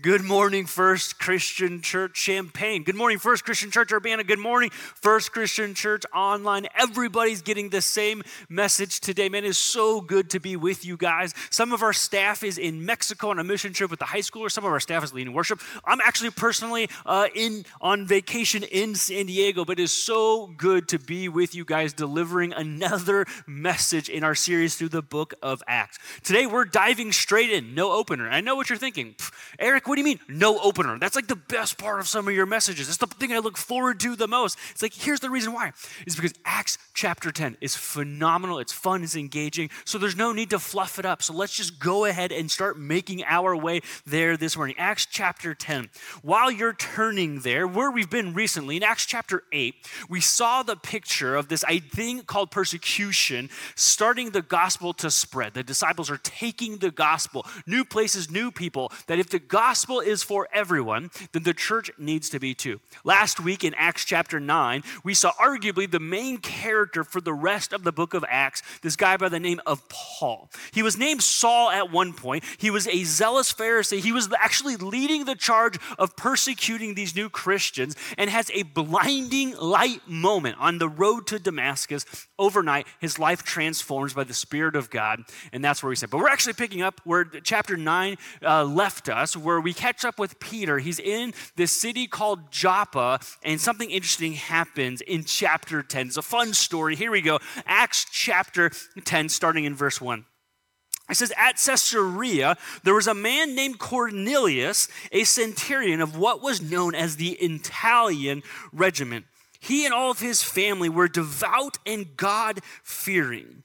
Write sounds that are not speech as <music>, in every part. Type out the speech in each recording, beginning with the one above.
Good morning, First Christian Church Champaign. Good morning, First Christian Church Urbana. Good morning, First Christian Church Online. Everybody's getting the same message today. Man, it's so good to be with you guys. Some of our staff is in Mexico on a mission trip with the high schoolers. Some of our staff is leading worship. I'm actually personally uh, in on vacation in San Diego, but it is so good to be with you guys delivering another message in our series through the book of Acts. Today, we're diving straight in, no opener. I know what you're thinking. Eric, what do you mean, no opener? That's like the best part of some of your messages. It's the thing I look forward to the most. It's like, here's the reason why. It's because Acts chapter 10 is phenomenal. It's fun, it's engaging. So there's no need to fluff it up. So let's just go ahead and start making our way there this morning. Acts chapter 10. While you're turning there, where we've been recently, in Acts chapter 8, we saw the picture of this thing called persecution starting the gospel to spread. The disciples are taking the gospel, new places, new people, that if the gospel gospel is for everyone, then the church needs to be too. Last week in Acts chapter 9, we saw arguably the main character for the rest of the book of Acts, this guy by the name of Paul. He was named Saul at one point. He was a zealous Pharisee. He was actually leading the charge of persecuting these new Christians and has a blinding light moment on the road to Damascus. Overnight, his life transforms by the Spirit of God, and that's where we said. But we're actually picking up where chapter 9 uh, left us, where we catch up with Peter. He's in this city called Joppa, and something interesting happens in chapter 10. It's a fun story. Here we go. Acts chapter 10, starting in verse 1. It says, At Caesarea, there was a man named Cornelius, a centurion of what was known as the Italian regiment. He and all of his family were devout and God fearing.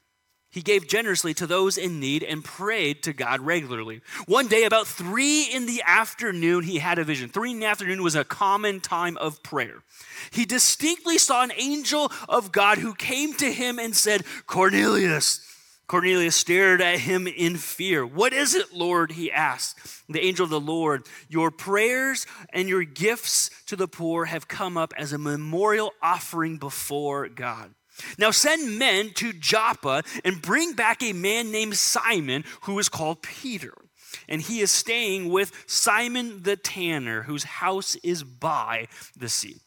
He gave generously to those in need and prayed to God regularly. One day, about three in the afternoon, he had a vision. Three in the afternoon was a common time of prayer. He distinctly saw an angel of God who came to him and said, Cornelius. Cornelius stared at him in fear. What is it, Lord? He asked. The angel of the Lord, your prayers and your gifts to the poor have come up as a memorial offering before God. Now send men to Joppa and bring back a man named Simon who is called Peter. And he is staying with Simon the tanner, whose house is by the sea.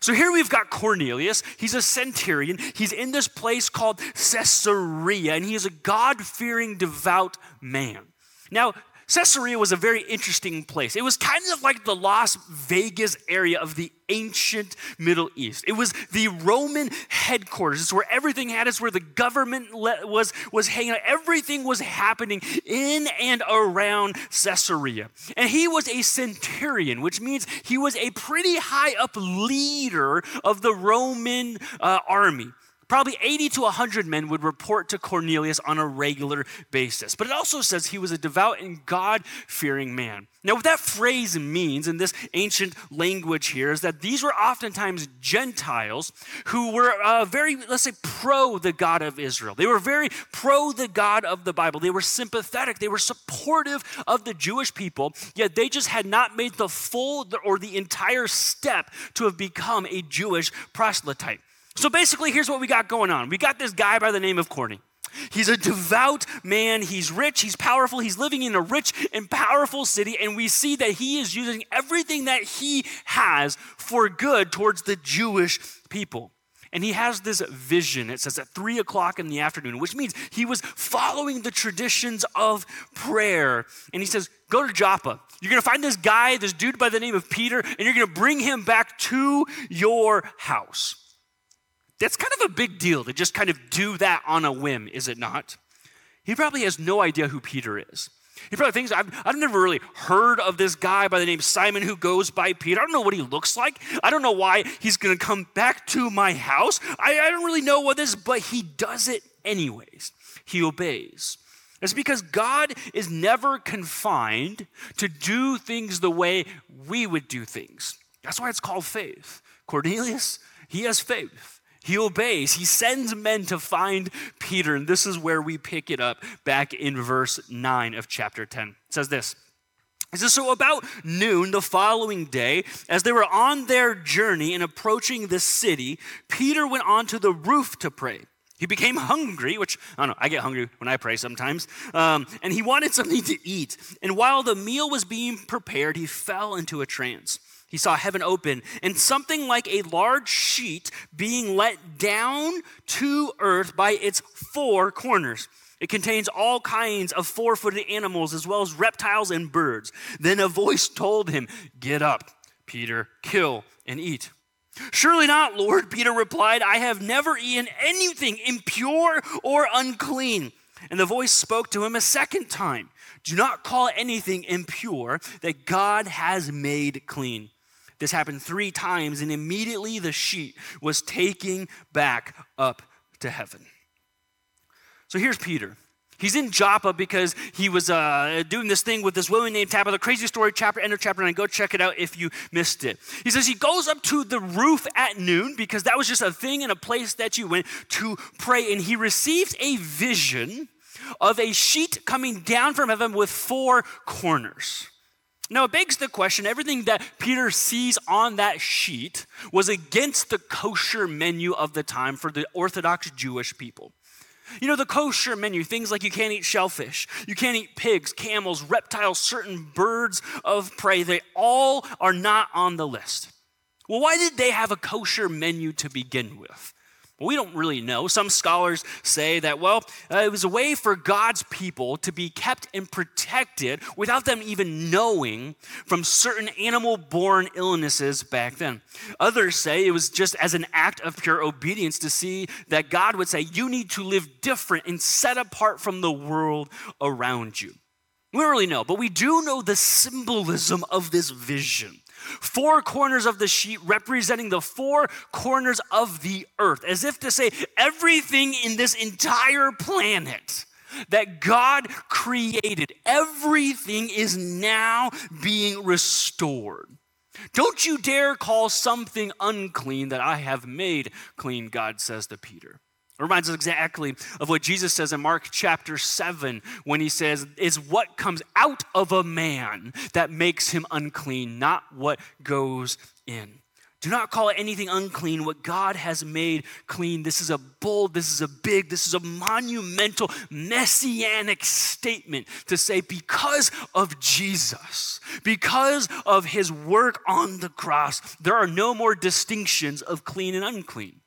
So here we've got Cornelius. He's a centurion. He's in this place called Caesarea, and he is a God fearing, devout man. Now, Caesarea was a very interesting place. It was kind of like the Las Vegas area of the ancient Middle East. It was the Roman headquarters. It's where everything had. It's where the government was, was hanging out. Everything was happening in and around Caesarea. And he was a centurion, which means he was a pretty high up leader of the Roman uh, army. Probably 80 to 100 men would report to Cornelius on a regular basis. But it also says he was a devout and God fearing man. Now, what that phrase means in this ancient language here is that these were oftentimes Gentiles who were uh, very, let's say, pro the God of Israel. They were very pro the God of the Bible. They were sympathetic. They were supportive of the Jewish people, yet they just had not made the full or the entire step to have become a Jewish proselyte. So basically, here's what we got going on. We got this guy by the name of Corny. He's a devout man. He's rich. He's powerful. He's living in a rich and powerful city. And we see that he is using everything that he has for good towards the Jewish people. And he has this vision. It says at three o'clock in the afternoon, which means he was following the traditions of prayer. And he says, Go to Joppa. You're going to find this guy, this dude by the name of Peter, and you're going to bring him back to your house. That's kind of a big deal to just kind of do that on a whim, is it not? He probably has no idea who Peter is. He probably thinks, I've, I've never really heard of this guy by the name Simon who goes by Peter. I don't know what he looks like. I don't know why he's going to come back to my house. I, I don't really know what this is, but he does it anyways. He obeys. It's because God is never confined to do things the way we would do things. That's why it's called faith. Cornelius, he has faith. He obeys. He sends men to find Peter. And this is where we pick it up back in verse 9 of chapter 10. It says this. It says, So about noon the following day, as they were on their journey and approaching the city, Peter went onto the roof to pray. He became hungry, which I don't know, I get hungry when I pray sometimes. Um, and he wanted something to eat. And while the meal was being prepared, he fell into a trance. He saw heaven open and something like a large sheet being let down to earth by its four corners. It contains all kinds of four footed animals as well as reptiles and birds. Then a voice told him, Get up, Peter, kill and eat. Surely not, Lord, Peter replied. I have never eaten anything impure or unclean. And the voice spoke to him a second time Do not call anything impure that God has made clean. This happened three times, and immediately the sheet was taken back up to heaven. So here's Peter. He's in Joppa because he was uh, doing this thing with this woman named Tabitha. Crazy story, chapter, end of chapter 9. Go check it out if you missed it. He says he goes up to the roof at noon because that was just a thing and a place that you went to pray. And he receives a vision of a sheet coming down from heaven with four corners. Now, it begs the question everything that Peter sees on that sheet was against the kosher menu of the time for the Orthodox Jewish people. You know, the kosher menu, things like you can't eat shellfish, you can't eat pigs, camels, reptiles, certain birds of prey, they all are not on the list. Well, why did they have a kosher menu to begin with? We don't really know. Some scholars say that, well, uh, it was a way for God's people to be kept and protected without them even knowing from certain animal born illnesses back then. Others say it was just as an act of pure obedience to see that God would say, you need to live different and set apart from the world around you. We don't really know, but we do know the symbolism of this vision. Four corners of the sheet representing the four corners of the earth, as if to say everything in this entire planet that God created, everything is now being restored. Don't you dare call something unclean that I have made clean, God says to Peter. It reminds us exactly of what Jesus says in Mark chapter 7 when he says, Is what comes out of a man that makes him unclean, not what goes in. Do not call anything unclean what God has made clean. This is a bold, this is a big, this is a monumental, messianic statement to say, because of Jesus, because of his work on the cross, there are no more distinctions of clean and unclean.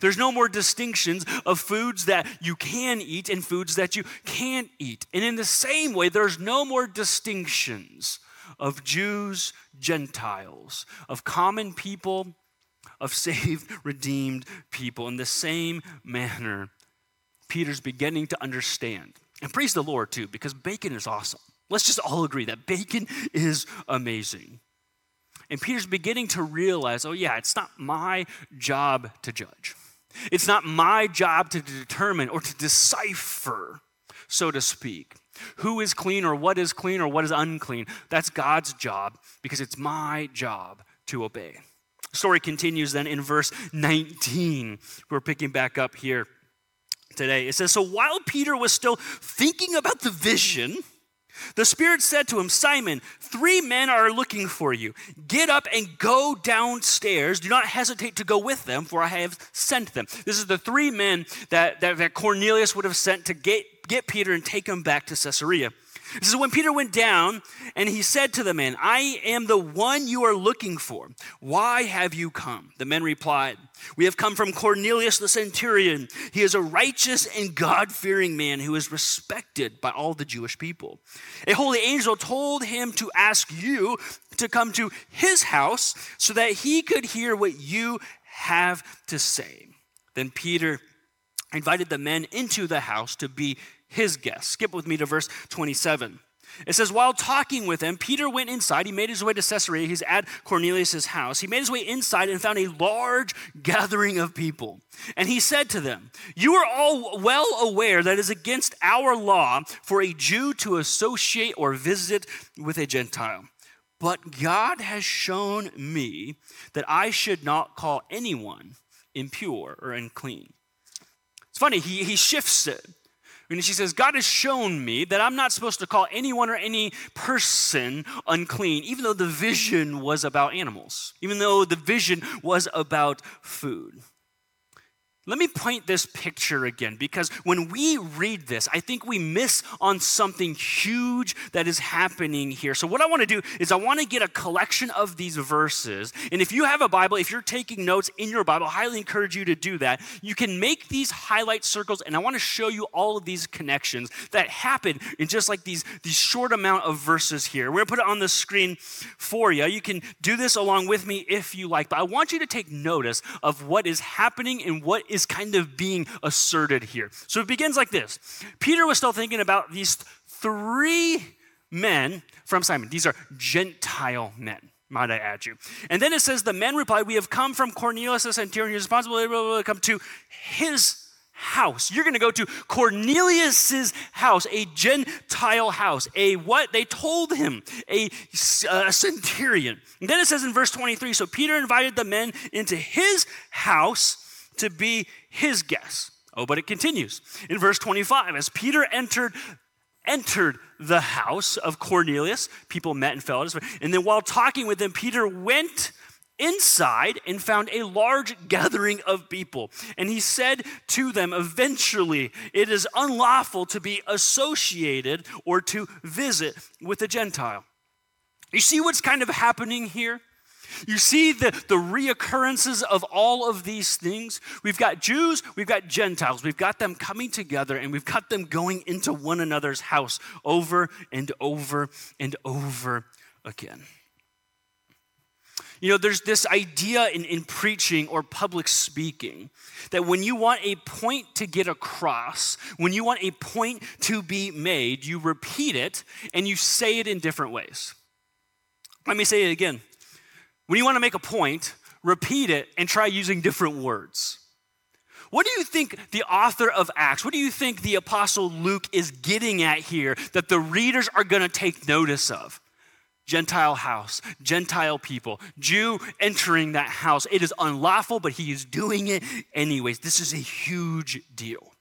There's no more distinctions of foods that you can eat and foods that you can't eat. And in the same way, there's no more distinctions of Jews, Gentiles, of common people, of saved, <laughs> redeemed people. In the same manner, Peter's beginning to understand. And praise the Lord, too, because bacon is awesome. Let's just all agree that bacon is amazing. And Peter's beginning to realize oh, yeah, it's not my job to judge. It's not my job to determine or to decipher, so to speak, who is clean or what is clean or what is unclean. That's God's job because it's my job to obey. The story continues then in verse 19. We're picking back up here today. It says, So while Peter was still thinking about the vision, the Spirit said to him, Simon, three men are looking for you. Get up and go downstairs. Do not hesitate to go with them, for I have sent them. This is the three men that, that, that Cornelius would have sent to get, get Peter and take him back to Caesarea. This is when Peter went down and he said to the men, I am the one you are looking for. Why have you come? The men replied, We have come from Cornelius the centurion. He is a righteous and God fearing man who is respected by all the Jewish people. A holy angel told him to ask you to come to his house so that he could hear what you have to say. Then Peter invited the men into the house to be his guests. Skip with me to verse 27. It says, while talking with him, Peter went inside. He made his way to Caesarea. He's at Cornelius' house. He made his way inside and found a large gathering of people. And he said to them, You are all well aware that it is against our law for a Jew to associate or visit with a Gentile. But God has shown me that I should not call anyone impure or unclean. It's funny, he, he shifts it. And she says, God has shown me that I'm not supposed to call anyone or any person unclean, even though the vision was about animals, even though the vision was about food. Let me point this picture again because when we read this, I think we miss on something huge that is happening here. So, what I want to do is I want to get a collection of these verses. And if you have a Bible, if you're taking notes in your Bible, I highly encourage you to do that. You can make these highlight circles, and I want to show you all of these connections that happen in just like these, these short amount of verses here. We're going to put it on the screen for you. You can do this along with me if you like, but I want you to take notice of what is happening and what is is kind of being asserted here. So it begins like this Peter was still thinking about these three men from Simon. These are Gentile men, might I add you. And then it says, The men replied, We have come from Cornelius, the centurion, who's responsible to come to his house. You're going to go to Cornelius's house, a Gentile house, a what? They told him, a, uh, a, centurion. And then it says in verse 23 so Peter invited the men into his house to be his guest. Oh, but it continues in verse 25 as Peter entered entered the house of Cornelius, people met and fell. And then while talking with them, Peter went inside and found a large gathering of people. And he said to them, Eventually, it is unlawful to be associated or to visit with a Gentile. You see what's kind of happening here? You see the, the reoccurrences of all of these things? We've got Jews, we've got Gentiles, we've got them coming together, and we've got them going into one another's house over and over and over again. You know, there's this idea in, in preaching or public speaking that when you want a point to get across, when you want a point to be made, you repeat it and you say it in different ways. Let me say it again. When you want to make a point, repeat it and try using different words. What do you think the author of Acts, what do you think the apostle Luke is getting at here that the readers are going to take notice of? Gentile house, Gentile people, Jew entering that house. It is unlawful, but he is doing it anyways. This is a huge deal.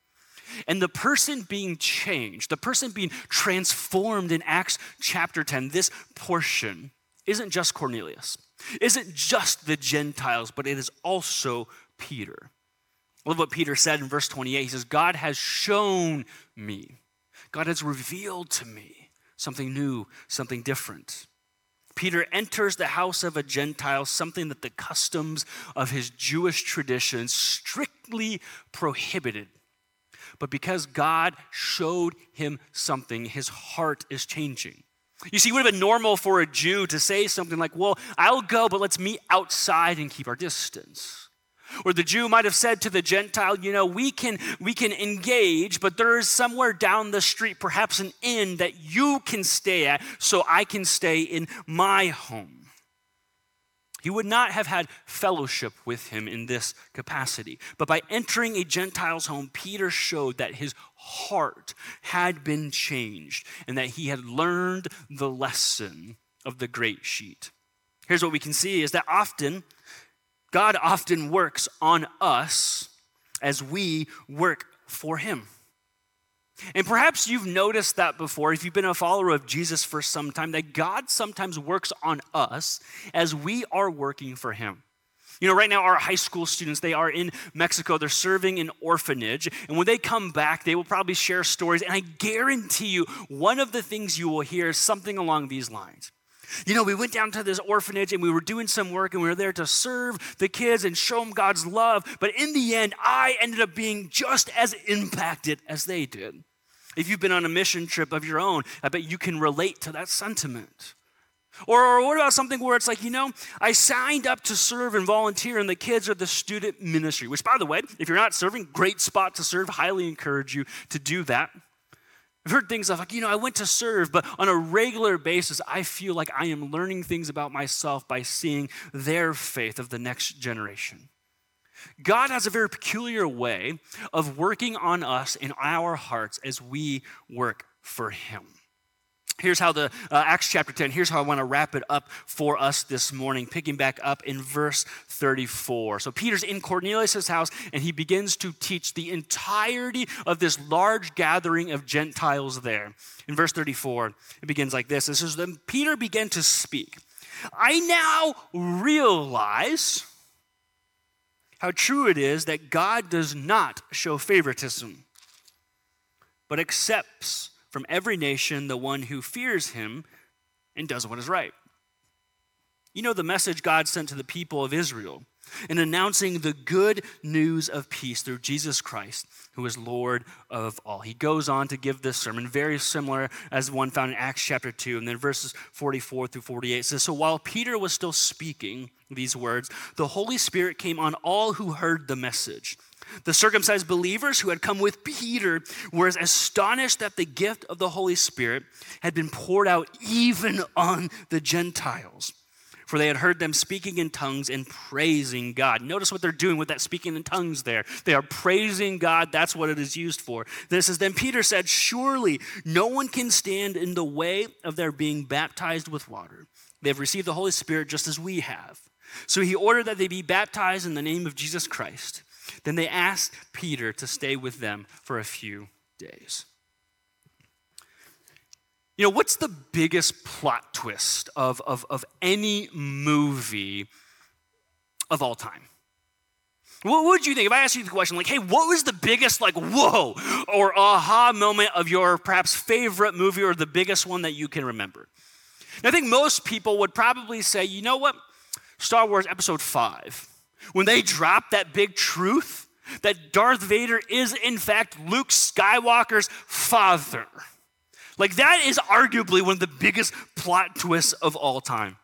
And the person being changed, the person being transformed in Acts chapter 10, this portion isn't just Cornelius isn't just the Gentiles, but it is also Peter. Love what Peter said in verse 28. He says, God has shown me, God has revealed to me something new, something different. Peter enters the house of a Gentile, something that the customs of his Jewish tradition strictly prohibited. But because God showed him something, his heart is changing. You see, it would have been normal for a Jew to say something like, Well, I'll go, but let's meet outside and keep our distance. Or the Jew might have said to the Gentile, you know, we can we can engage, but there is somewhere down the street, perhaps an inn that you can stay at, so I can stay in my home. He would not have had fellowship with him in this capacity. But by entering a Gentile's home, Peter showed that his heart had been changed and that he had learned the lesson of the great sheet. Here's what we can see is that often, God often works on us as we work for him. And perhaps you've noticed that before, if you've been a follower of Jesus for some time, that God sometimes works on us as we are working for Him. You know, right now, our high school students, they are in Mexico. They're serving an orphanage. And when they come back, they will probably share stories. And I guarantee you, one of the things you will hear is something along these lines. You know, we went down to this orphanage and we were doing some work and we were there to serve the kids and show them God's love. But in the end, I ended up being just as impacted as they did. If you've been on a mission trip of your own, I bet you can relate to that sentiment. Or, or, what about something where it's like, you know, I signed up to serve and volunteer in the kids or the student ministry, which, by the way, if you're not serving, great spot to serve. Highly encourage you to do that. I've heard things like, you know, I went to serve, but on a regular basis, I feel like I am learning things about myself by seeing their faith of the next generation. God has a very peculiar way of working on us in our hearts as we work for Him. Here's how the uh, Acts chapter 10, here's how I want to wrap it up for us this morning, picking back up in verse 34. So Peter's in Cornelius' house and he begins to teach the entirety of this large gathering of Gentiles there. In verse 34, it begins like this. This is Then Peter began to speak. I now realize how true it is that God does not show favoritism, but accepts from every nation the one who fears him and does what is right. You know the message God sent to the people of Israel in announcing the good news of peace through Jesus Christ, who is Lord of all. He goes on to give this sermon, very similar as one found in Acts chapter 2, and then verses 44 through 48 says So while Peter was still speaking these words, the Holy Spirit came on all who heard the message. The circumcised believers who had come with Peter were astonished that the gift of the Holy Spirit had been poured out even on the Gentiles for they had heard them speaking in tongues and praising God. Notice what they're doing with that speaking in tongues there. They are praising God. That's what it is used for. This is then Peter said, Surely no one can stand in the way of their being baptized with water. They have received the Holy Spirit just as we have. So he ordered that they be baptized in the name of Jesus Christ. Then they asked Peter to stay with them for a few days. You know, what's the biggest plot twist of, of, of any movie of all time? What would you think if I asked you the question, like, hey, what was the biggest, like, whoa, or aha moment of your perhaps favorite movie or the biggest one that you can remember? And I think most people would probably say, you know what? Star Wars Episode 5. When they drop that big truth that Darth Vader is, in fact, Luke Skywalker's father. Like, that is arguably one of the biggest plot twists of all time.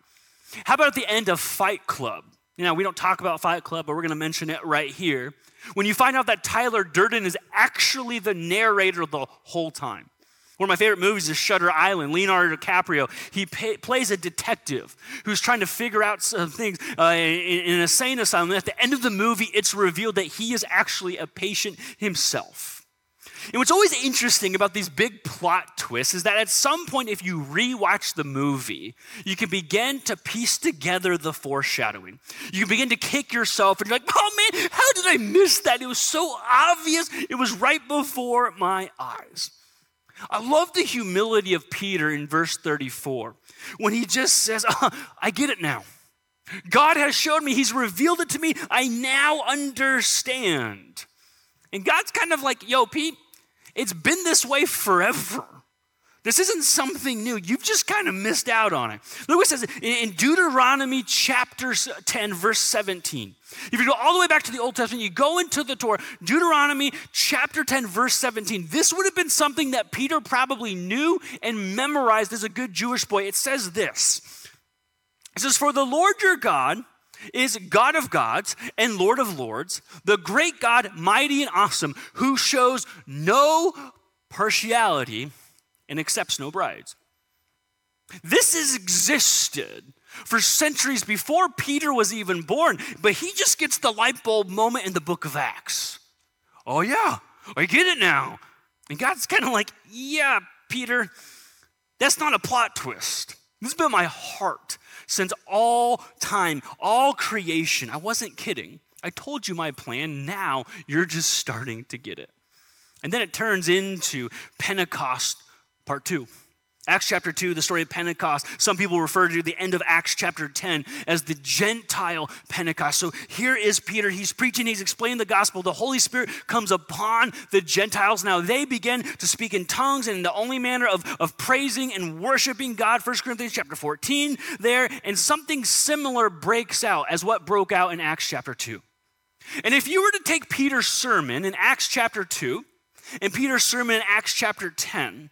How about at the end of Fight Club? You know, we don't talk about Fight Club, but we're going to mention it right here. When you find out that Tyler Durden is actually the narrator the whole time. One of my favorite movies is Shutter Island. Leonardo DiCaprio, he pay, plays a detective who's trying to figure out some things uh, in, in an asylum. And at the end of the movie, it's revealed that he is actually a patient himself. And what's always interesting about these big plot twists is that at some point, if you rewatch the movie, you can begin to piece together the foreshadowing. You can begin to kick yourself and you're like, oh man, how did I miss that? It was so obvious. It was right before my eyes. I love the humility of Peter in verse 34 when he just says, oh, I get it now. God has showed me, He's revealed it to me. I now understand. And God's kind of like, yo, Pete, it's been this way forever. This isn't something new. You've just kind of missed out on it. Look what it says in Deuteronomy chapter 10, verse 17. If you go all the way back to the Old Testament, you go into the Torah, Deuteronomy chapter 10, verse 17. This would have been something that Peter probably knew and memorized as a good Jewish boy. It says this It says, For the Lord your God, is God of gods and Lord of lords, the great God, mighty and awesome, who shows no partiality and accepts no brides. This has existed for centuries before Peter was even born, but he just gets the light bulb moment in the book of Acts. Oh, yeah, I get it now. And God's kind of like, yeah, Peter, that's not a plot twist. This has been my heart since all time, all creation. I wasn't kidding. I told you my plan. Now you're just starting to get it. And then it turns into Pentecost part two. Acts chapter 2, the story of Pentecost. Some people refer to the end of Acts chapter 10 as the Gentile Pentecost. So here is Peter. He's preaching, he's explaining the gospel. The Holy Spirit comes upon the Gentiles. Now they begin to speak in tongues and in the only manner of, of praising and worshiping God. 1 Corinthians chapter 14 there. And something similar breaks out as what broke out in Acts chapter 2. And if you were to take Peter's sermon in Acts chapter 2 and Peter's sermon in Acts chapter 10,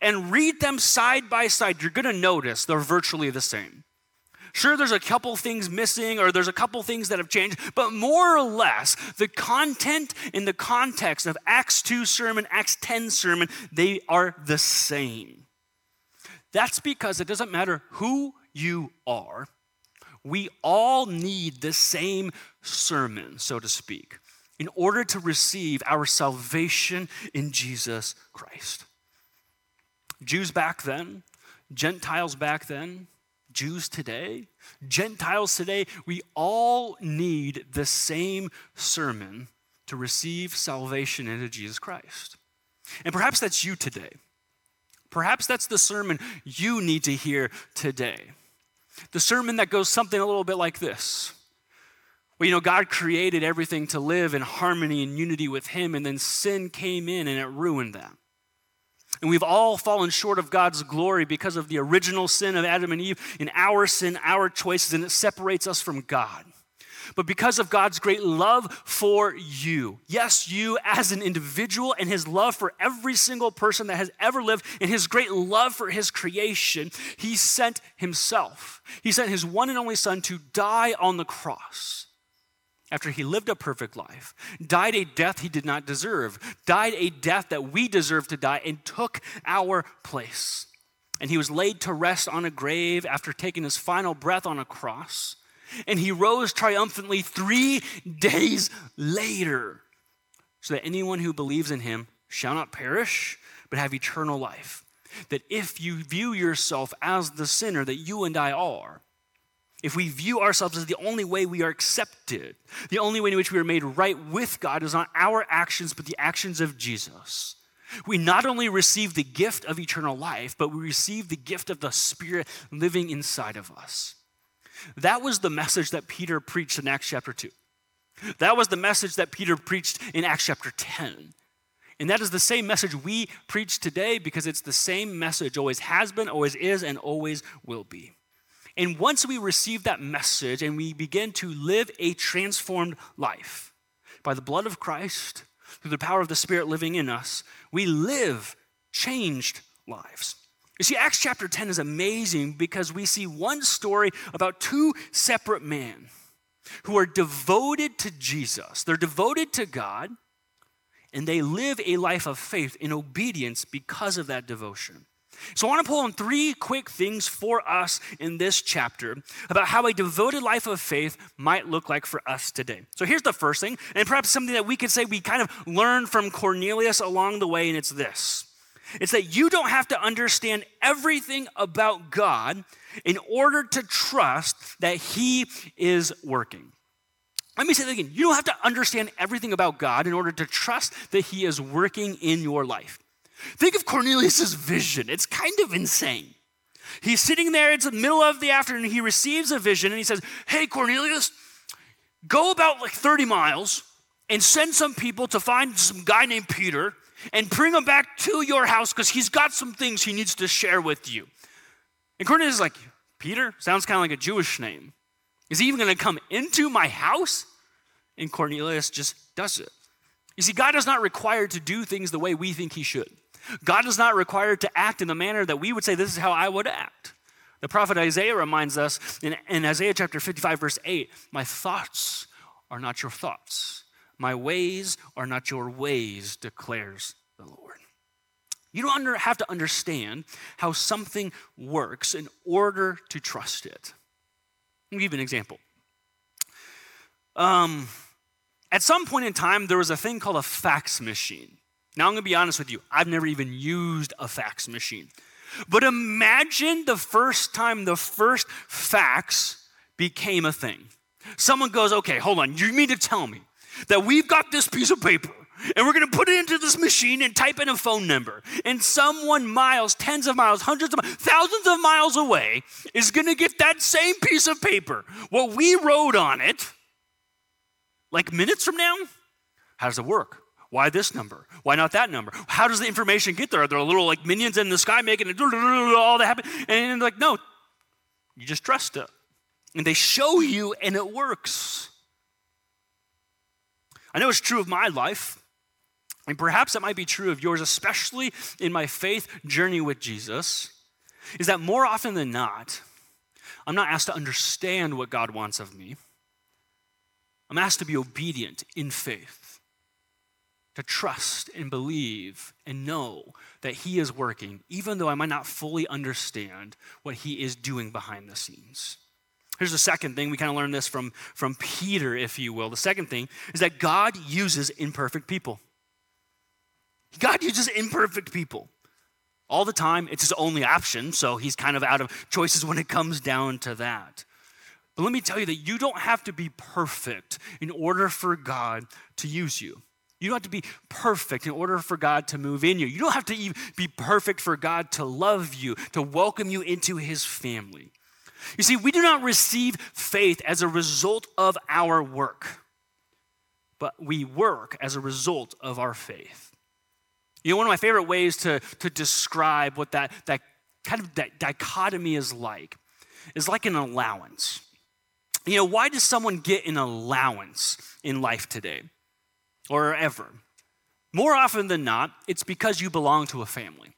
and read them side by side, you're going to notice they're virtually the same. Sure, there's a couple things missing or there's a couple things that have changed, but more or less, the content in the context of Acts 2 sermon, Acts 10 sermon, they are the same. That's because it doesn't matter who you are, we all need the same sermon, so to speak, in order to receive our salvation in Jesus Christ. Jews back then, Gentiles back then, Jews today, Gentiles today, we all need the same sermon to receive salvation into Jesus Christ. And perhaps that's you today. Perhaps that's the sermon you need to hear today. The sermon that goes something a little bit like this Well, you know, God created everything to live in harmony and unity with Him, and then sin came in and it ruined that. And we've all fallen short of God's glory because of the original sin of Adam and Eve, in our sin, our choices, and it separates us from God. But because of God's great love for you, yes, you as an individual, and his love for every single person that has ever lived, and his great love for his creation, he sent himself. He sent his one and only Son to die on the cross after he lived a perfect life, died a death he did not deserve, died a death that we deserve to die, and took our place. And he was laid to rest on a grave after taking his final breath on a cross. And he rose triumphantly three days later, so that anyone who believes in him shall not perish, but have eternal life. That if you view yourself as the sinner that you and I are, if we view ourselves as the only way we are accepted, the only way in which we are made right with God is not our actions, but the actions of Jesus, we not only receive the gift of eternal life, but we receive the gift of the Spirit living inside of us. That was the message that Peter preached in Acts chapter 2. That was the message that Peter preached in Acts chapter 10. And that is the same message we preach today because it's the same message, always has been, always is, and always will be. And once we receive that message and we begin to live a transformed life by the blood of Christ, through the power of the Spirit living in us, we live changed lives. You see, Acts chapter 10 is amazing because we see one story about two separate men who are devoted to Jesus. They're devoted to God, and they live a life of faith in obedience because of that devotion. So, I want to pull on three quick things for us in this chapter about how a devoted life of faith might look like for us today. So, here's the first thing, and perhaps something that we could say we kind of learned from Cornelius along the way, and it's this it's that you don't have to understand everything about God in order to trust that He is working. Let me say that again. You don't have to understand everything about God in order to trust that He is working in your life. Think of Cornelius' vision. It's kind of insane. He's sitting there, it's the middle of the afternoon, he receives a vision and he says, Hey, Cornelius, go about like 30 miles and send some people to find some guy named Peter and bring him back to your house because he's got some things he needs to share with you. And Cornelius is like, Peter? Sounds kind of like a Jewish name. Is he even going to come into my house? And Cornelius just does it. You see, God is not required to do things the way we think he should. God is not required to act in the manner that we would say, This is how I would act. The prophet Isaiah reminds us in, in Isaiah chapter 55, verse 8 My thoughts are not your thoughts, my ways are not your ways, declares the Lord. You don't under, have to understand how something works in order to trust it. Let me give you an example. Um, at some point in time, there was a thing called a fax machine. Now, I'm going to be honest with you, I've never even used a fax machine. But imagine the first time the first fax became a thing. Someone goes, okay, hold on, you mean to tell me that we've got this piece of paper and we're going to put it into this machine and type in a phone number. And someone miles, tens of miles, hundreds of miles, thousands of miles away is going to get that same piece of paper. What we wrote on it, like minutes from now, how does it work? Why this number? Why not that number? How does the information get there? Are there little like minions in the sky making it <laughs> all that happen? And like, no, you just trust it. And they show you and it works. I know it's true of my life. And perhaps it might be true of yours, especially in my faith journey with Jesus, is that more often than not, I'm not asked to understand what God wants of me. I'm asked to be obedient in faith to trust and believe and know that He is working, even though I might not fully understand what He is doing behind the scenes. Here's the second thing. We kind of learned this from, from Peter, if you will. The second thing is that God uses imperfect people. God uses imperfect people all the time. It's his only option, so he's kind of out of choices when it comes down to that. But let me tell you that you don't have to be perfect in order for God to use you. You don't have to be perfect in order for God to move in you. You don't have to even be perfect for God to love you, to welcome you into his family. You see, we do not receive faith as a result of our work, but we work as a result of our faith. You know, one of my favorite ways to, to describe what that, that kind of that dichotomy is like is like an allowance. You know, why does someone get an allowance in life today or ever? More often than not, it's because you belong to a family.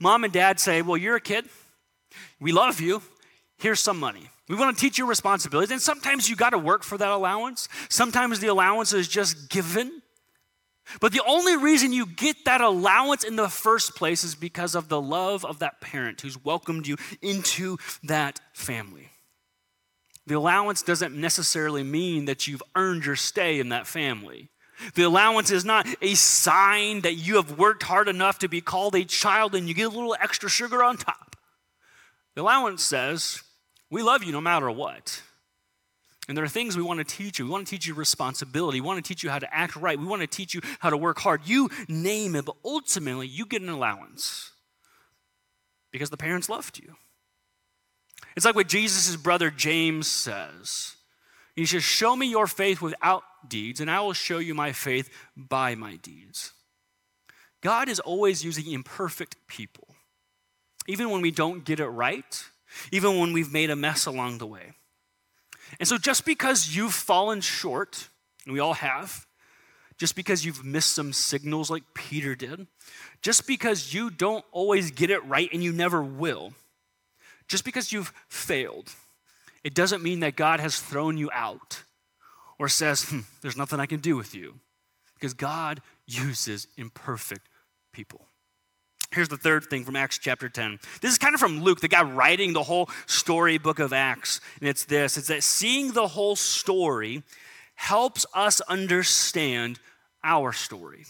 Mom and dad say, Well, you're a kid. We love you. Here's some money. We want to teach you responsibilities. And sometimes you got to work for that allowance. Sometimes the allowance is just given. But the only reason you get that allowance in the first place is because of the love of that parent who's welcomed you into that family. The allowance doesn't necessarily mean that you've earned your stay in that family. The allowance is not a sign that you have worked hard enough to be called a child and you get a little extra sugar on top. The allowance says, We love you no matter what. And there are things we want to teach you. We want to teach you responsibility. We want to teach you how to act right. We want to teach you how to work hard. You name it, but ultimately, you get an allowance because the parents loved you. It's like what Jesus' brother James says. He says, Show me your faith without deeds, and I will show you my faith by my deeds. God is always using imperfect people, even when we don't get it right, even when we've made a mess along the way. And so, just because you've fallen short, and we all have, just because you've missed some signals like Peter did, just because you don't always get it right and you never will, just because you've failed, it doesn't mean that God has thrown you out or says, hm, There's nothing I can do with you. Because God uses imperfect people. Here's the third thing from Acts chapter 10. This is kind of from Luke, the guy writing the whole story book of Acts. And it's this it's that seeing the whole story helps us understand our story.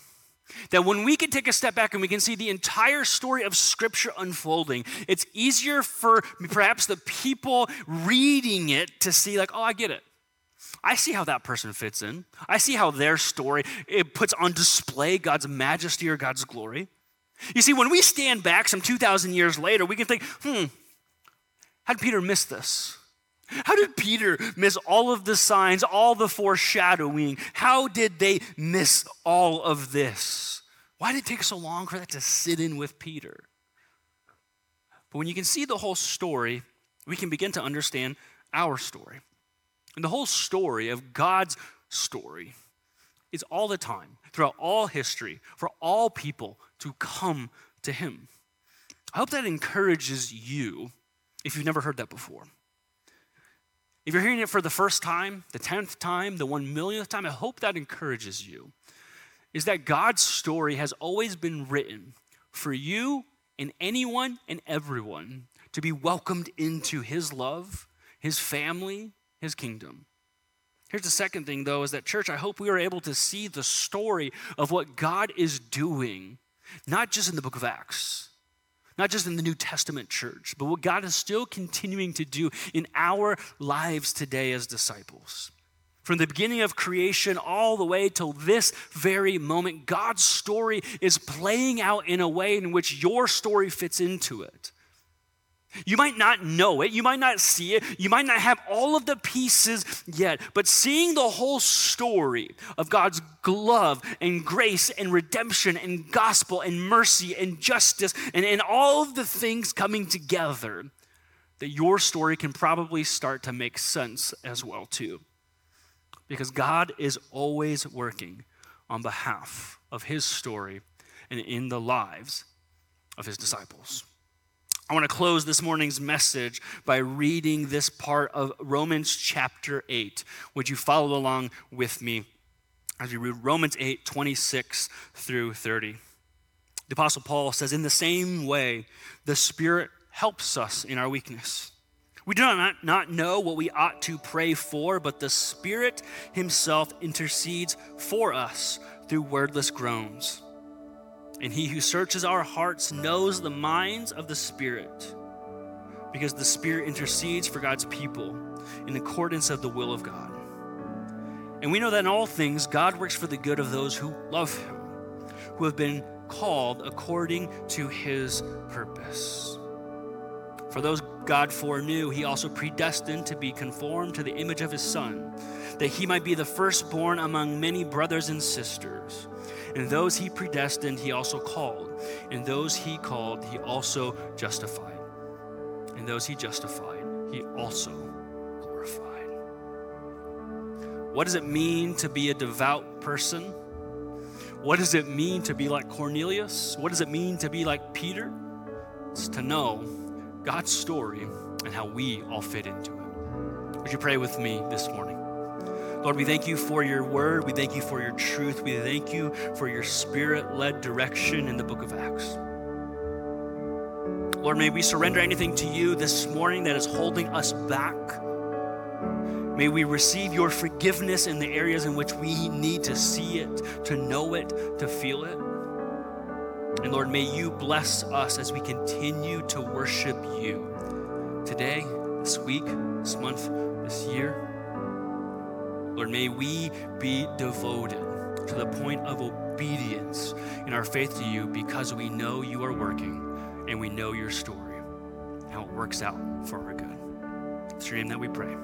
That when we can take a step back and we can see the entire story of Scripture unfolding, it's easier for perhaps the people reading it to see, like, oh, I get it. I see how that person fits in. I see how their story it puts on display God's majesty or God's glory. You see, when we stand back some 2,000 years later, we can think, hmm, how did Peter miss this? How did Peter miss all of the signs, all the foreshadowing? How did they miss all of this? Why did it take so long for that to sit in with Peter? But when you can see the whole story, we can begin to understand our story. And the whole story of God's story is all the time, throughout all history, for all people to come to Him. I hope that encourages you if you've never heard that before. If you're hearing it for the first time, the tenth time, the one millionth time, I hope that encourages you. Is that God's story has always been written for you and anyone and everyone to be welcomed into His love, His family, His kingdom. Here's the second thing, though, is that, church, I hope we are able to see the story of what God is doing, not just in the book of Acts, not just in the New Testament church, but what God is still continuing to do in our lives today as disciples. From the beginning of creation all the way till this very moment, God's story is playing out in a way in which your story fits into it. You might not know it, you might not see it, you might not have all of the pieces yet, but seeing the whole story of God's love and grace and redemption and gospel and mercy and justice and, and all of the things coming together, that your story can probably start to make sense as well too. Because God is always working on behalf of his story and in the lives of his disciples. I want to close this morning's message by reading this part of Romans chapter 8. Would you follow along with me as we read Romans 8, 26 through 30? The Apostle Paul says, In the same way, the Spirit helps us in our weakness. We do not, not know what we ought to pray for, but the Spirit Himself intercedes for us through wordless groans. And he who searches our hearts knows the minds of the Spirit, because the Spirit intercedes for God's people in accordance of the will of God. And we know that in all things, God works for the good of those who love him, who have been called according to his purpose. For those God foreknew, he also predestined to be conformed to the image of his Son, that he might be the firstborn among many brothers and sisters. And those he predestined, he also called. And those he called, he also justified. And those he justified, he also glorified. What does it mean to be a devout person? What does it mean to be like Cornelius? What does it mean to be like Peter? It's to know God's story and how we all fit into it. Would you pray with me this morning? Lord, we thank you for your word. We thank you for your truth. We thank you for your spirit led direction in the book of Acts. Lord, may we surrender anything to you this morning that is holding us back. May we receive your forgiveness in the areas in which we need to see it, to know it, to feel it. And Lord, may you bless us as we continue to worship you today, this week, this month, this year. Lord, may we be devoted to the point of obedience in our faith to you because we know you are working and we know your story, how it works out for our good. It's your name that we pray.